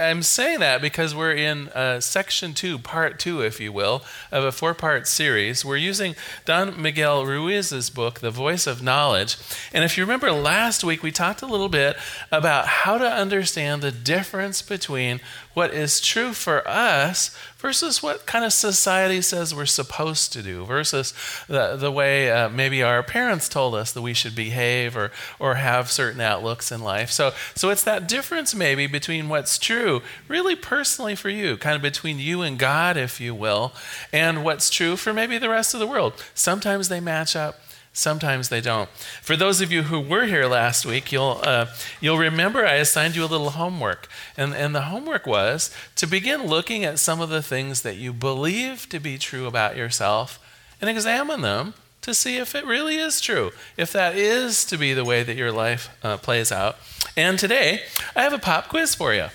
I'm saying that because we're in uh, section two, part two, if you will, of a four part series. We're using Don Miguel Ruiz's book, The Voice of Knowledge. And if you remember last week, we talked a little bit about how to understand the difference between what is true for us versus what kind of society says we're supposed to do, versus the, the way uh, maybe our parents told us that we should behave or, or have certain outlooks in life. So, so it's that difference maybe between what's true, really personally for you, kind of between you and God, if you will, and what's true for maybe the rest of the world. Sometimes they match up Sometimes they don't. For those of you who were here last week, you'll, uh, you'll remember I assigned you a little homework. And, and the homework was to begin looking at some of the things that you believe to be true about yourself and examine them to see if it really is true, if that is to be the way that your life uh, plays out. And today, I have a pop quiz for you.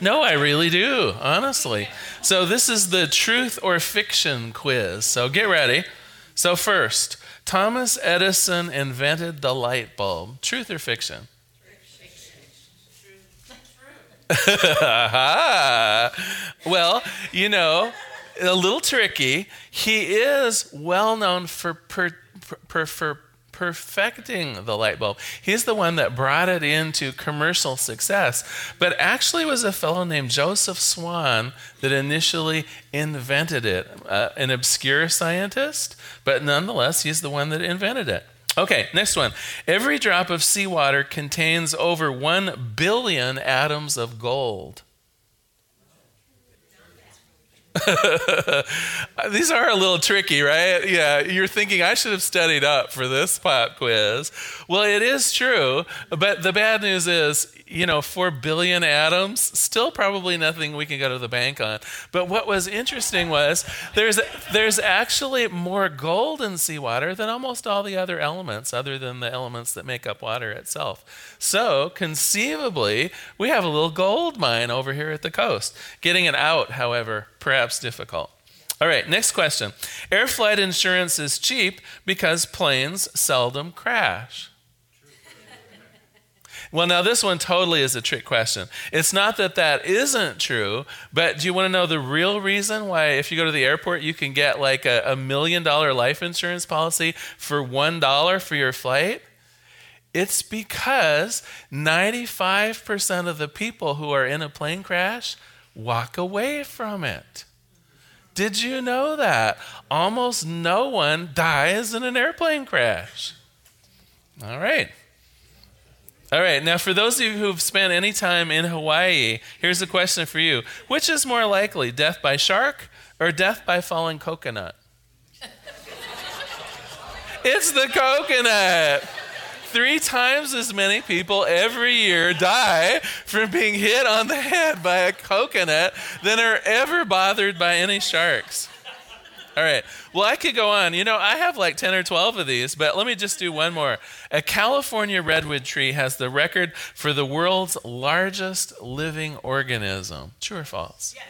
No, I really do, honestly. So, this is the truth or fiction quiz. So, get ready. So, first, Thomas Edison invented the light bulb. Truth or fiction? well, you know, a little tricky. He is well known for, per, per, for perfecting the light bulb. He's the one that brought it into commercial success. But actually was a fellow named Joseph Swan that initially invented it, uh, an obscure scientist, but nonetheless, he's the one that invented it. Okay, next one. Every drop of seawater contains over 1 billion atoms of gold. These are a little tricky, right? Yeah, you're thinking I should have studied up for this pop quiz. Well, it is true, but the bad news is you know, 4 billion atoms, still probably nothing we can go to the bank on. But what was interesting was there's, there's actually more gold in seawater than almost all the other elements, other than the elements that make up water itself. So, conceivably, we have a little gold mine over here at the coast. Getting it out, however, difficult. All right, next question. Air flight insurance is cheap because planes seldom crash. Well, now this one totally is a trick question. It's not that that isn't true, but do you want to know the real reason why, if you go to the airport, you can get like a, a million dollar life insurance policy for one dollar for your flight? It's because 95% of the people who are in a plane crash walk away from it. Did you know that? Almost no one dies in an airplane crash. All right. All right, now for those of you who've spent any time in Hawaii, here's a question for you Which is more likely, death by shark or death by falling coconut? it's the coconut. Three times as many people every year die from being hit on the head by a coconut than are ever bothered by any sharks. All right. Well, I could go on. You know, I have like 10 or 12 of these, but let me just do one more. A California redwood tree has the record for the world's largest living organism. True or false? Yes.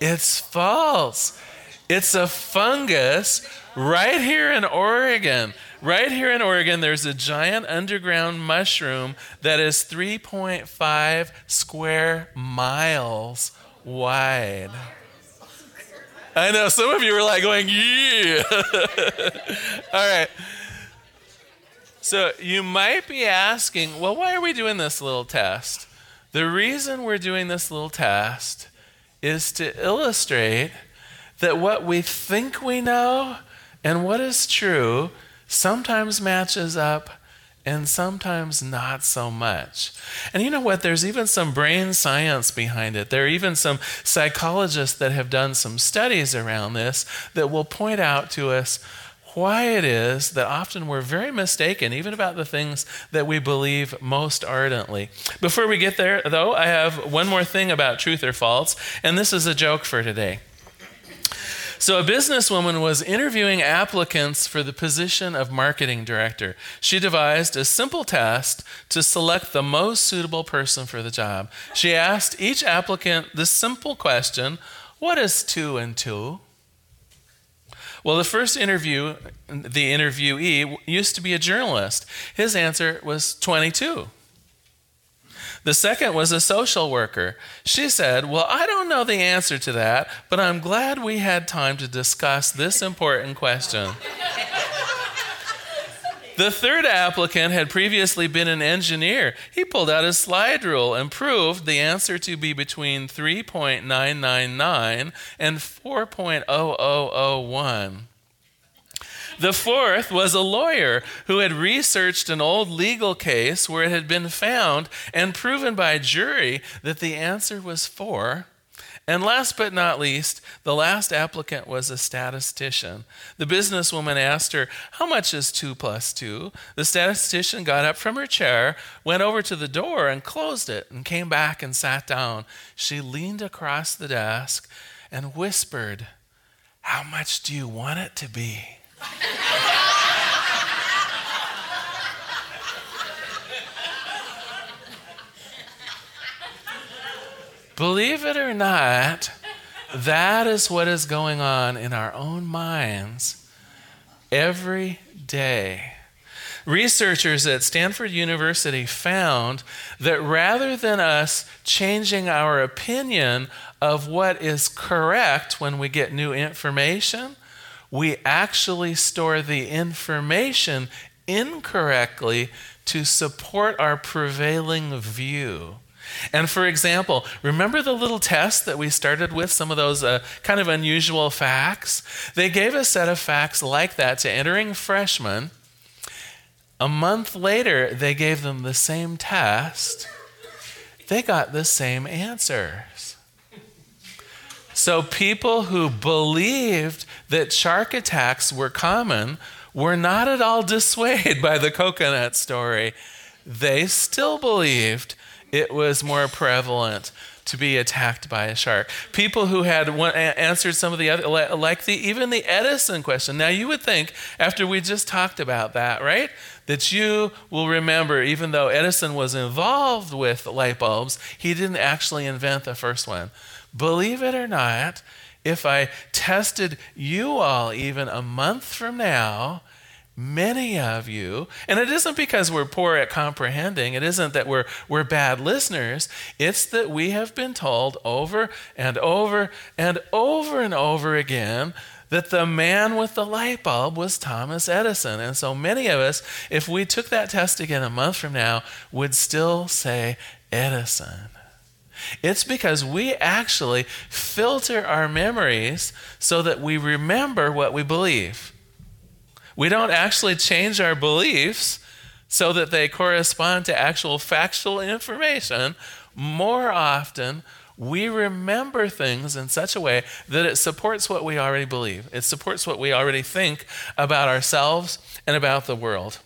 It's false. It's a fungus right here in Oregon. Right here in Oregon, there's a giant underground mushroom that is 3.5 square miles wide. I know some of you were like going, yeah. All right. So you might be asking, well, why are we doing this little test? The reason we're doing this little test is to illustrate that what we think we know and what is true sometimes matches up and sometimes not so much. And you know what? There's even some brain science behind it. There are even some psychologists that have done some studies around this that will point out to us why it is that often we're very mistaken, even about the things that we believe most ardently. Before we get there, though, I have one more thing about truth or false, and this is a joke for today. So, a businesswoman was interviewing applicants for the position of marketing director. She devised a simple test to select the most suitable person for the job. She asked each applicant the simple question What is two and two? Well, the first interview, the interviewee used to be a journalist. His answer was 22. The second was a social worker. She said, Well, I don't know the answer to that, but I'm glad we had time to discuss this important question. The third applicant had previously been an engineer. He pulled out his slide rule and proved the answer to be between 3.999 and 4.0001. The fourth was a lawyer who had researched an old legal case where it had been found and proven by a jury that the answer was four. And last but not least, the last applicant was a statistician. The businesswoman asked her, How much is 2 plus 2? The statistician got up from her chair, went over to the door, and closed it, and came back and sat down. She leaned across the desk and whispered, How much do you want it to be? Believe it or not, that is what is going on in our own minds every day. Researchers at Stanford University found that rather than us changing our opinion of what is correct when we get new information, we actually store the information incorrectly to support our prevailing view. And for example, remember the little test that we started with, some of those uh, kind of unusual facts? They gave a set of facts like that to entering freshmen. A month later, they gave them the same test. They got the same answers. So, people who believed that shark attacks were common were not at all dissuaded by the coconut story. They still believed it was more prevalent to be attacked by a shark. People who had one, answered some of the other, like the even the Edison question. Now you would think after we just talked about that, right, that you will remember, even though Edison was involved with light bulbs, he didn't actually invent the first one. Believe it or not, if I tested you all even a month from now many of you, and it isn't because we're poor at comprehending, it isn't that we're, we're bad listeners, it's that we have been told over and over and over and over again that the man with the light bulb was Thomas Edison. And so many of us, if we took that test again a month from now, would still say Edison. It's because we actually filter our memories so that we remember what we believe. We don't actually change our beliefs so that they correspond to actual factual information. More often, we remember things in such a way that it supports what we already believe. It supports what we already think about ourselves and about the world.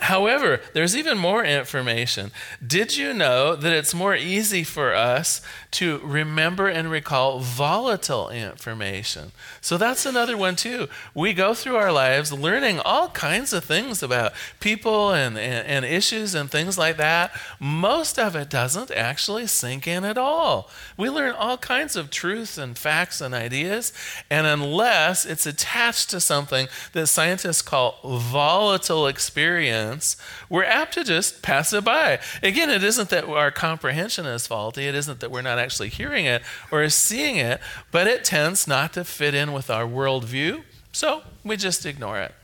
However, there's even more information. Did you know that it's more easy for us to remember and recall volatile information? So that's another one, too. We go through our lives learning all kinds of things about people and, and, and issues and things like that. Most of it doesn't actually sink in at all. We learn all kinds of truths and facts and ideas, and unless it's attached to something that scientists call volatile experience, sense, we're apt to just pass it by. Again, it isn't that our comprehension is faulty, it isn't that we're not actually hearing it or seeing it, but it tends not to fit in with our worldview, so we just ignore it.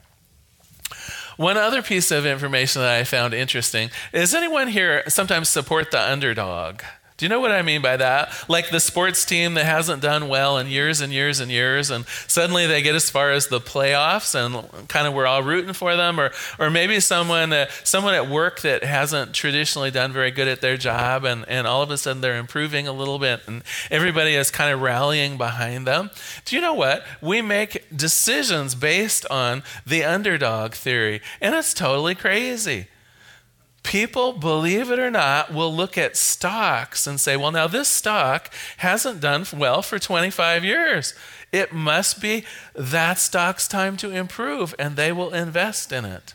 One other piece of information that I found interesting is anyone here sometimes support the underdog? Do you know what I mean by that? Like the sports team that hasn't done well in years and years and years, and suddenly they get as far as the playoffs, and kind of we're all rooting for them, or or maybe someone uh, someone at work that hasn't traditionally done very good at their job, and and all of a sudden they're improving a little bit, and everybody is kind of rallying behind them. Do you know what? We make decisions based on the underdog theory, and it's totally crazy. People, believe it or not, will look at stocks and say, well, now this stock hasn't done well for 25 years. It must be that stock's time to improve, and they will invest in it.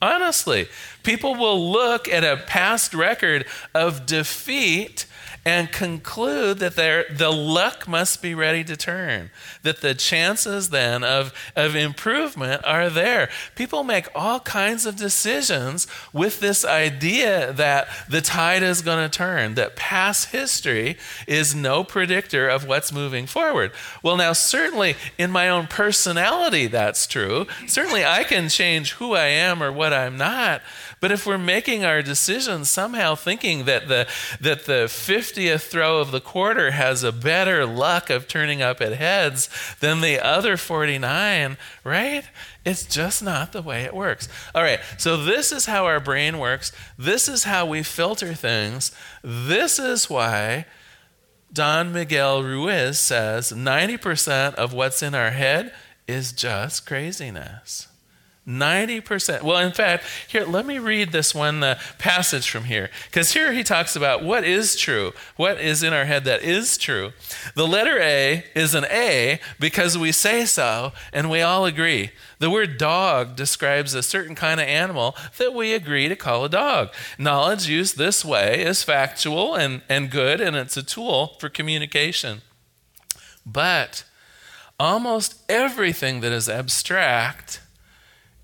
Honestly, people will look at a past record of defeat and conclude that the luck must be ready to turn, that the chances then of, of improvement are there. People make all kinds of decisions with this idea that the tide is going to turn, that past history is no predictor of what's moving forward. Well, now, certainly in my own personality, that's true. Certainly I can change who I am or what I'm not. But if we're making our decisions somehow thinking that the, that the 50th throw of the quarter has a better luck of turning up at heads than the other 49, right? It's just not the way it works. All right, so this is how our brain works. This is how we filter things. This is why Don Miguel Ruiz says 90% of what's in our head is just craziness. 90%. Well, in fact, here, let me read this one uh, passage from here. Because here he talks about what is true, what is in our head that is true. The letter A is an A because we say so and we all agree. The word dog describes a certain kind of animal that we agree to call a dog. Knowledge used this way is factual and, and good, and it's a tool for communication. But almost everything that is abstract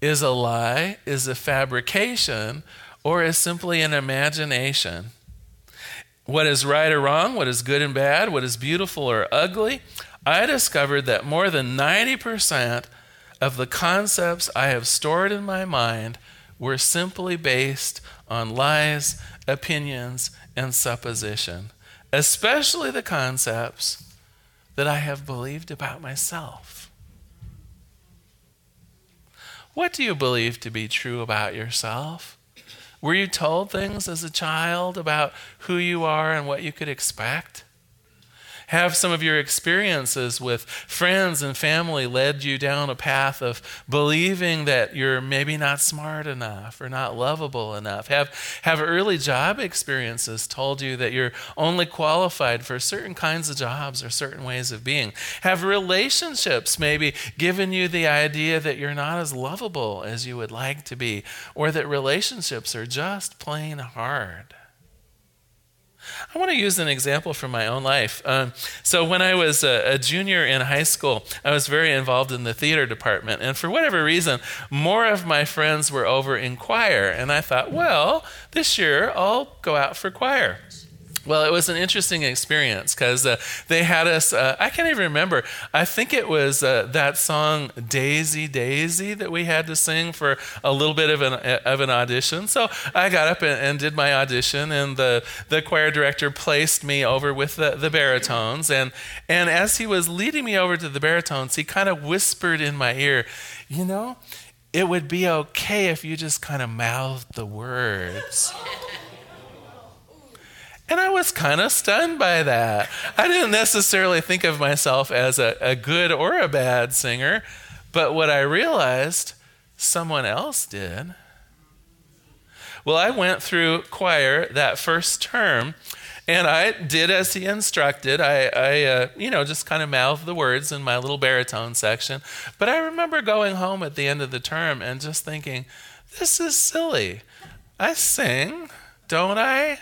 is a lie, is a fabrication, or is simply an imagination. What is right or wrong, what is good and bad, what is beautiful or ugly, I discovered that more than 90% of the concepts I have stored in my mind were simply based on lies, opinions, and supposition, especially the concepts that I have believed about myself. What do you believe to be true about yourself? Were you told things as a child about who you are and what you could expect? Have some of your experiences with friends and family led you down a path of believing that you're maybe not smart enough or not lovable enough? Have, have early job experiences told you that you're only qualified for certain kinds of jobs or certain ways of being? Have relationships maybe given you the idea that you're not as lovable as you would like to be or that relationships are just plain hard? I want to use an example from my own life. Um, so, when I was a, a, junior in high school, I was very involved in the theater department. And for whatever reason, more of my friends were over in choir. And I thought, well, this year I'll go out for choir. Well, it was an interesting experience because uh, they had us, uh, I can't even remember. I think it was uh, that song, Daisy, Daisy, that we had to sing for a little bit of an, of an audition. So I got up and, and did my audition, and the, the choir director placed me over with the, the baritones. And, and as he was leading me over to the baritones, he kind of whispered in my ear, You know, it would be okay if you just kind of mouthed the words. And I was kind of stunned by that. I didn't necessarily think of myself as a, a good or a bad singer, but what I realized, someone else did. Well, I went through choir that first term, and I did as he instructed. I, I uh, you know, just kind of mouthed the words in my little baritone section. But I remember going home at the end of the term and just thinking, this is silly. I sing, don't I?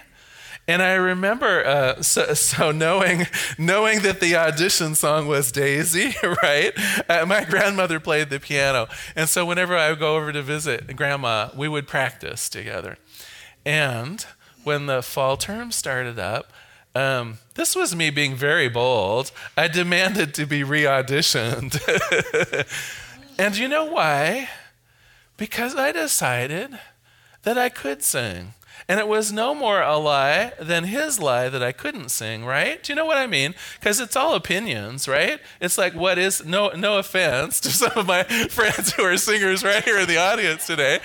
And I remember, uh, so, so, knowing knowing that the audition song was Daisy, right? Uh, my grandmother played the piano, and so whenever I would go over to visit Grandma, we would practice together. And when the fall term started up, um, this was me being very bold. I demanded to be re auditioned. and you know why? Because I decided that I could sing. And it was no more a lie than his lie that I couldn't sing, right? Do you know what I mean? Because it's all opinions, right? It's like what is no no offense to some of my friends who are singers right here in the audience today.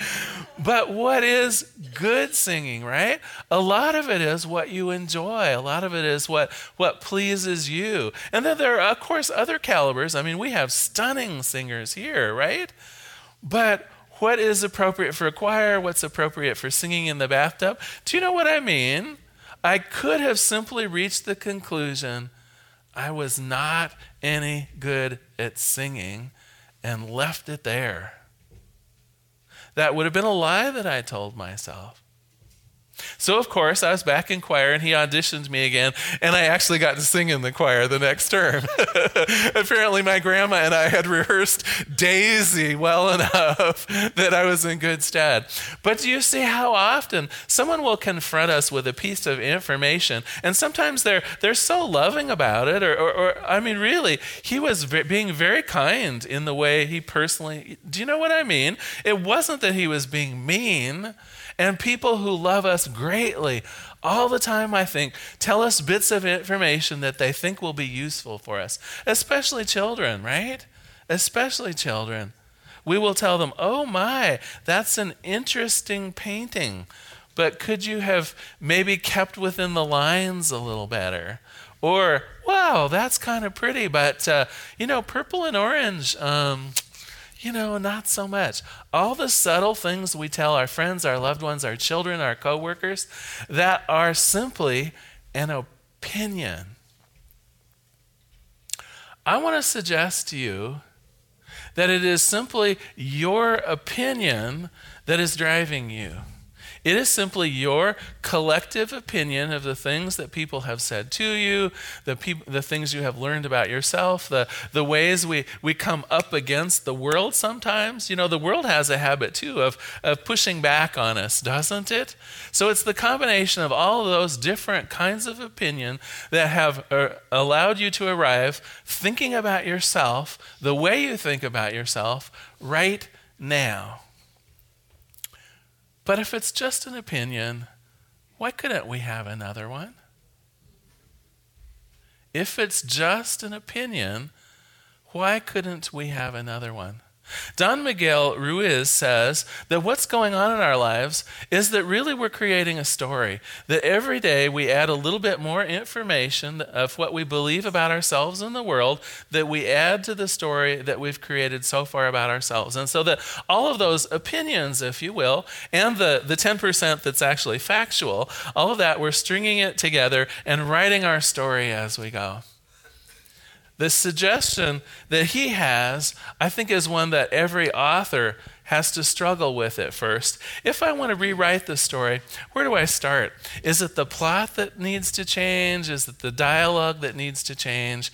But what is good singing, right? A lot of it is what you enjoy. A lot of it is what what pleases you. And then there are of course other calibers. I mean, we have stunning singers here, right? But what is appropriate for a choir, what's appropriate for singing in the bathtub. Do you know what I mean? I could have simply reached the conclusion I was not any good at singing and left it there. That would have been a lie that I told myself. So, of course, I was back in choir and he auditioned me again, and I actually got to sing in the choir the next term. Apparently, my grandma and I had rehearsed Daisy well enough that I was in good stead. But do you see how often someone will confront us with a piece of information, and sometimes they're, they're so loving about it, or, or, or I mean, really, he was being very kind in the way he personally. Do you know what I mean? It wasn't that he was being mean and people who love us greatly all the time, I think, tell us bits of information that they think will be useful for us, especially children, right? Especially children. We will tell them, oh my, that's an interesting painting, but could you have maybe kept within the lines a little better? Or, wow, that's kind of pretty, but uh, you know, purple and orange. Um, you know, not so much. All the subtle things we tell our friends, our loved ones, our children, our coworkers that are simply an opinion. I want to suggest to you that it is simply your opinion that is driving you. It is simply your collective opinion of the things that people have said to you, the, peop- the things you have learned about yourself, the, the ways we, we come up against the world sometimes. You know, the world has a habit too of, of pushing back on us, doesn't it? So it's the combination of all of those different kinds of opinion that have uh, allowed you to arrive thinking about yourself the way you think about yourself right now. But if it's just an opinion, why couldn't we have another one? If it's just an opinion, why couldn't we have another one? Don Miguel Ruiz says that what's going on in our lives is that really we're creating a story. That every day we add a little bit more information of what we believe about ourselves and the world that we add to the story that we've created so far about ourselves. And so that all of those opinions, if you will, and the, the 10% that's actually factual, all of that, we're stringing it together and writing our story as we go. The suggestion that he has, I think, is one that every author has to struggle with at first. If I want to rewrite the story, where do I start? Is it the plot that needs to change? Is it the dialogue that needs to change?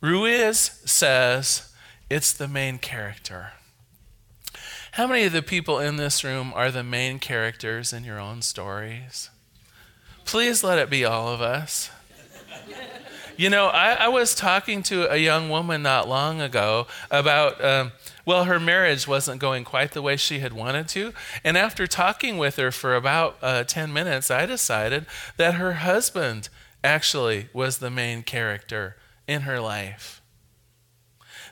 Ruiz says it's the main character. How many of the people in this room are the main characters in your own stories? Please let it be all of us. You know, I, I, was talking to a young woman not long ago about, um, well, her marriage wasn't going quite the way she had wanted to. And after talking with her for about uh, 10 minutes, I decided that her husband actually was the main character in her life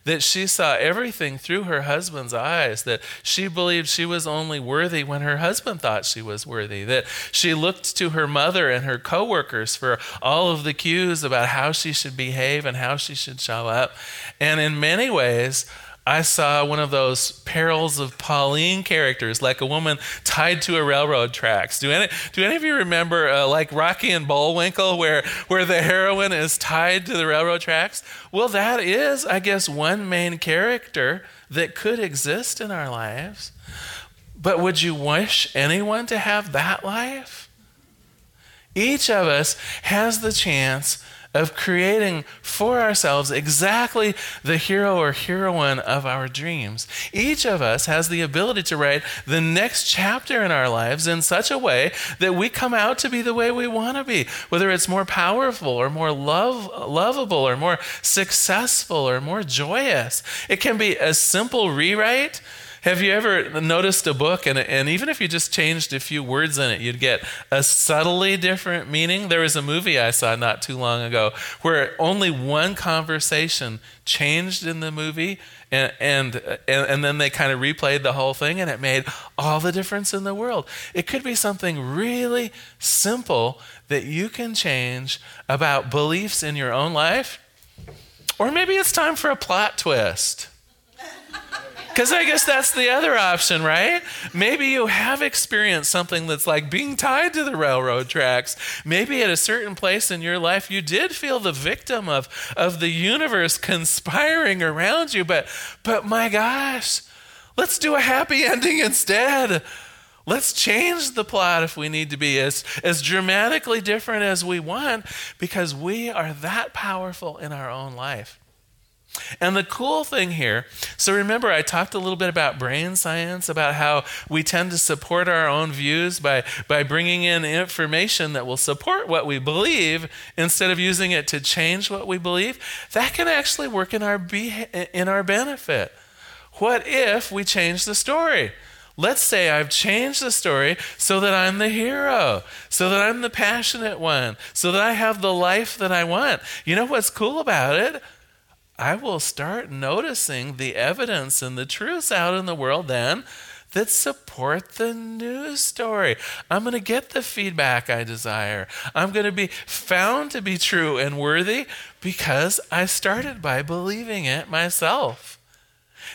that she saw everything through her husband's eyes, that she believed she was only worthy when her husband thought she was worthy, that she looked to her mother and her coworkers for all of the cues about how she should behave and how she should show up. And in many ways, I saw one of those perils of Pauline characters, like a woman tied to a railroad tracks. Do any, do any of you remember, uh, like Rocky and Bullwinkle, where, where the heroine is tied to the railroad tracks? Well, that is, I guess, one main character that could exist in our lives. But would you wish anyone to have that life? Each of us has the chance of creating for ourselves exactly the hero or heroine of our dreams. Each of us has the ability to write the next chapter in our lives in such a way that we come out to be the way we want to be, whether it's more powerful or more love, lovable or more successful or more joyous. It can be a simple rewrite have you ever noticed a book, and, and even if you just changed a few words in it, you'd get a subtly different meaning? There was a movie I saw not too long ago where only one conversation changed in the movie, and, and, and, and then they kind of replayed the whole thing, and it made all the difference in the world. It could be something really simple that you can change about beliefs in your own life, or maybe it's time for a plot twist. Because I guess that's the other option, right? Maybe you have experienced something that's like being tied to the railroad tracks. Maybe at a certain place in your life, you did feel the victim of, of the universe conspiring around you. But, but my gosh, let's do a happy ending instead. Let's change the plot if we need to be as, as dramatically different as we want because we are that powerful in our own life. And the cool thing here, so remember, I talked a little bit about brain science, about how we tend to support our own views by, by bringing in information that will support what we believe instead of using it to change what we believe. That can actually work in our, be, in our benefit. What if we change the story? Let's say I've changed the story so that I'm the hero, so that I'm the passionate one, so that I have the life that I want. You know what's cool about it? I will start noticing the evidence and the truths out in the world then that support the news story. I'm going to get the feedback I desire. I'm going to be found to be true and worthy because I started by believing it myself.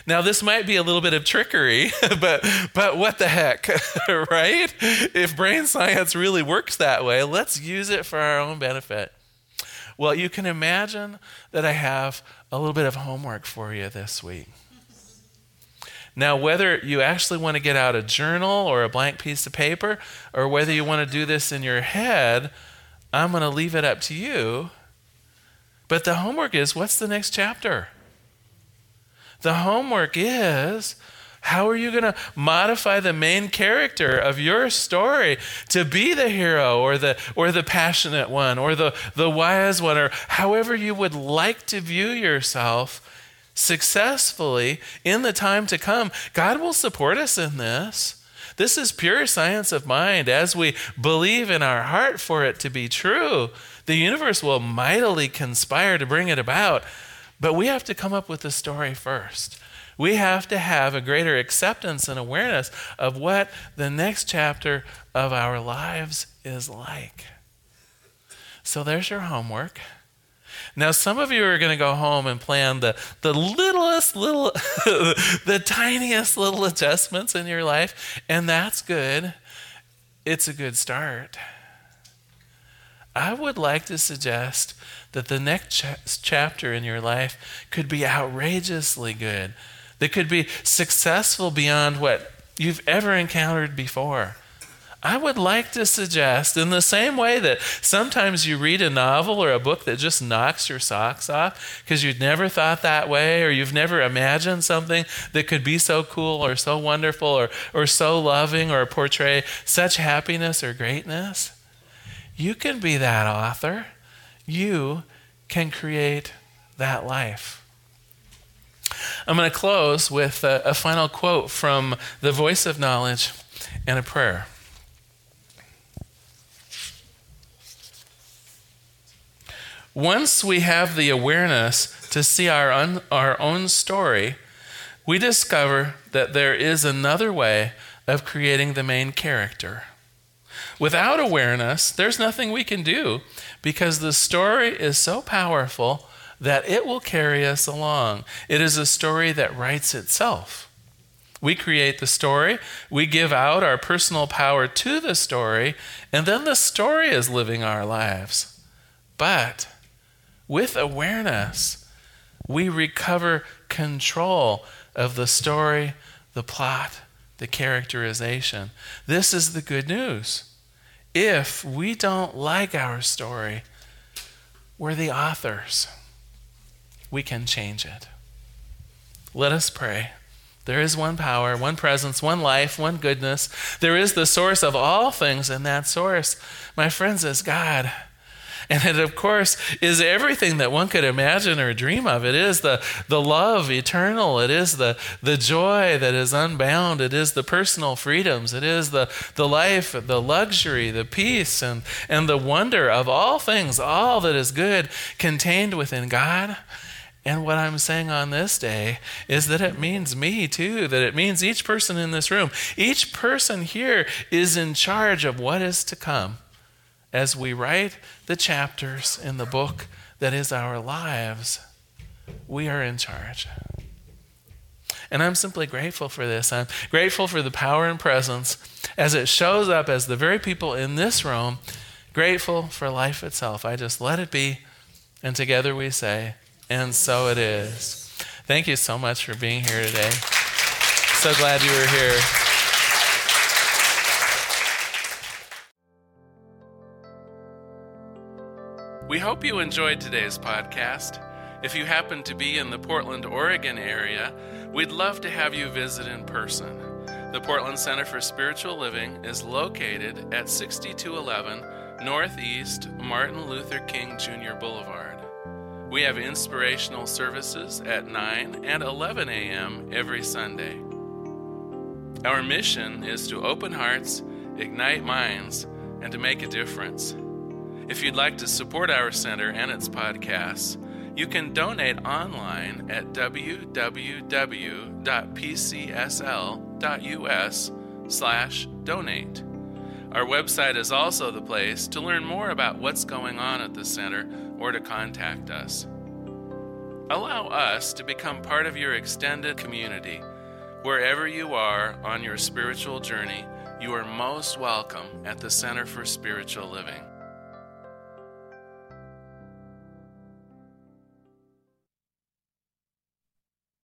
Now, this might be a little bit of trickery, but, but what the heck, right? If brain science really works that way, let's use it for our own benefit. Well, you can imagine that I have a little bit of homework for you this week. Now, whether you actually want to get out a journal or a blank piece of paper, or whether you want to do this in your head, I'm going to leave it up to you. But the homework is what's the next chapter? The homework is how are you going to modify the main character of your story to be the hero or the or the passionate one or the the wise one or however you would like to view yourself successfully in the time to come? God will support us in this. This is pure science of mind. As we believe in our heart for it to be true, the universe will mightily conspire to bring it about. But we have to come up with the story first. We have to have a greater acceptance and awareness of what the next chapter of our lives is like. So there's your homework. Now, some of you are going to go home and plan the, the littlest little, the tiniest little adjustments in your life, and that's good. It's a good start. I would like to suggest that the next ch- chapter in your life could be outrageously good, that could be successful beyond what you've ever encountered before. I would like to suggest, in the same way that sometimes you read a novel or a book that just knocks your socks off because you'd never thought that way or you've never imagined something that could be so cool or so wonderful or, or so loving or portray such happiness or greatness. You can be that author. You can create that life. I'm going to close with a, a, final quote from The Voice of Knowledge and a prayer. Once we have the awareness to see our, un, our own story, we discover that there is another way of creating the main character. Without awareness, there's nothing we can do because the story is so powerful that it will carry us along. It is a story that writes itself. We create the story, we give out our personal power to the story, and then the story is living our lives. But with awareness, we recover control of the story, the plot, the characterization. This is the good news if we don't like our story, we're the authors. We can change it. Let us pray. There is one power, one presence, one life, one goodness. There is the source of all things, and that source, my friends, is God. And it, of course, is everything that one could imagine or dream of. It is the, the love eternal. It is the, the joy that is unbound. It is the personal freedoms. It is the, the life, the luxury, the peace, and, and the wonder of all things, all that is good contained within God. And what I'm saying on this day is that it means me too, that it means each person in this room. Each person here is in charge of what is to come as we write the chapters in the book that is our lives, we are in charge. And I'm simply grateful for this. I'm grateful for the power and presence as it shows up as the very people in this room, grateful for life itself. I just let it be. And together we say, and so it is. Thank you so much for being here today. So glad you were here. We hope you enjoyed today's podcast. If you happen to be in the Portland, Oregon area, we'd love to have you visit in person. The Portland Center for Spiritual Living is located at 6211 Northeast Martin Luther King Jr. Boulevard. We have inspirational services at 9 and 11 a.m. every Sunday. Our mission is to open hearts, ignite minds, and to make a difference. If you'd like to support our center and its podcasts, you can donate online at www.pcsl.us/donate. Our website is also the place to learn more about what's going on at the center or to contact us. Allow us to become part of your extended community. Wherever you are on your spiritual journey, you are most welcome at the Center for Spiritual Living.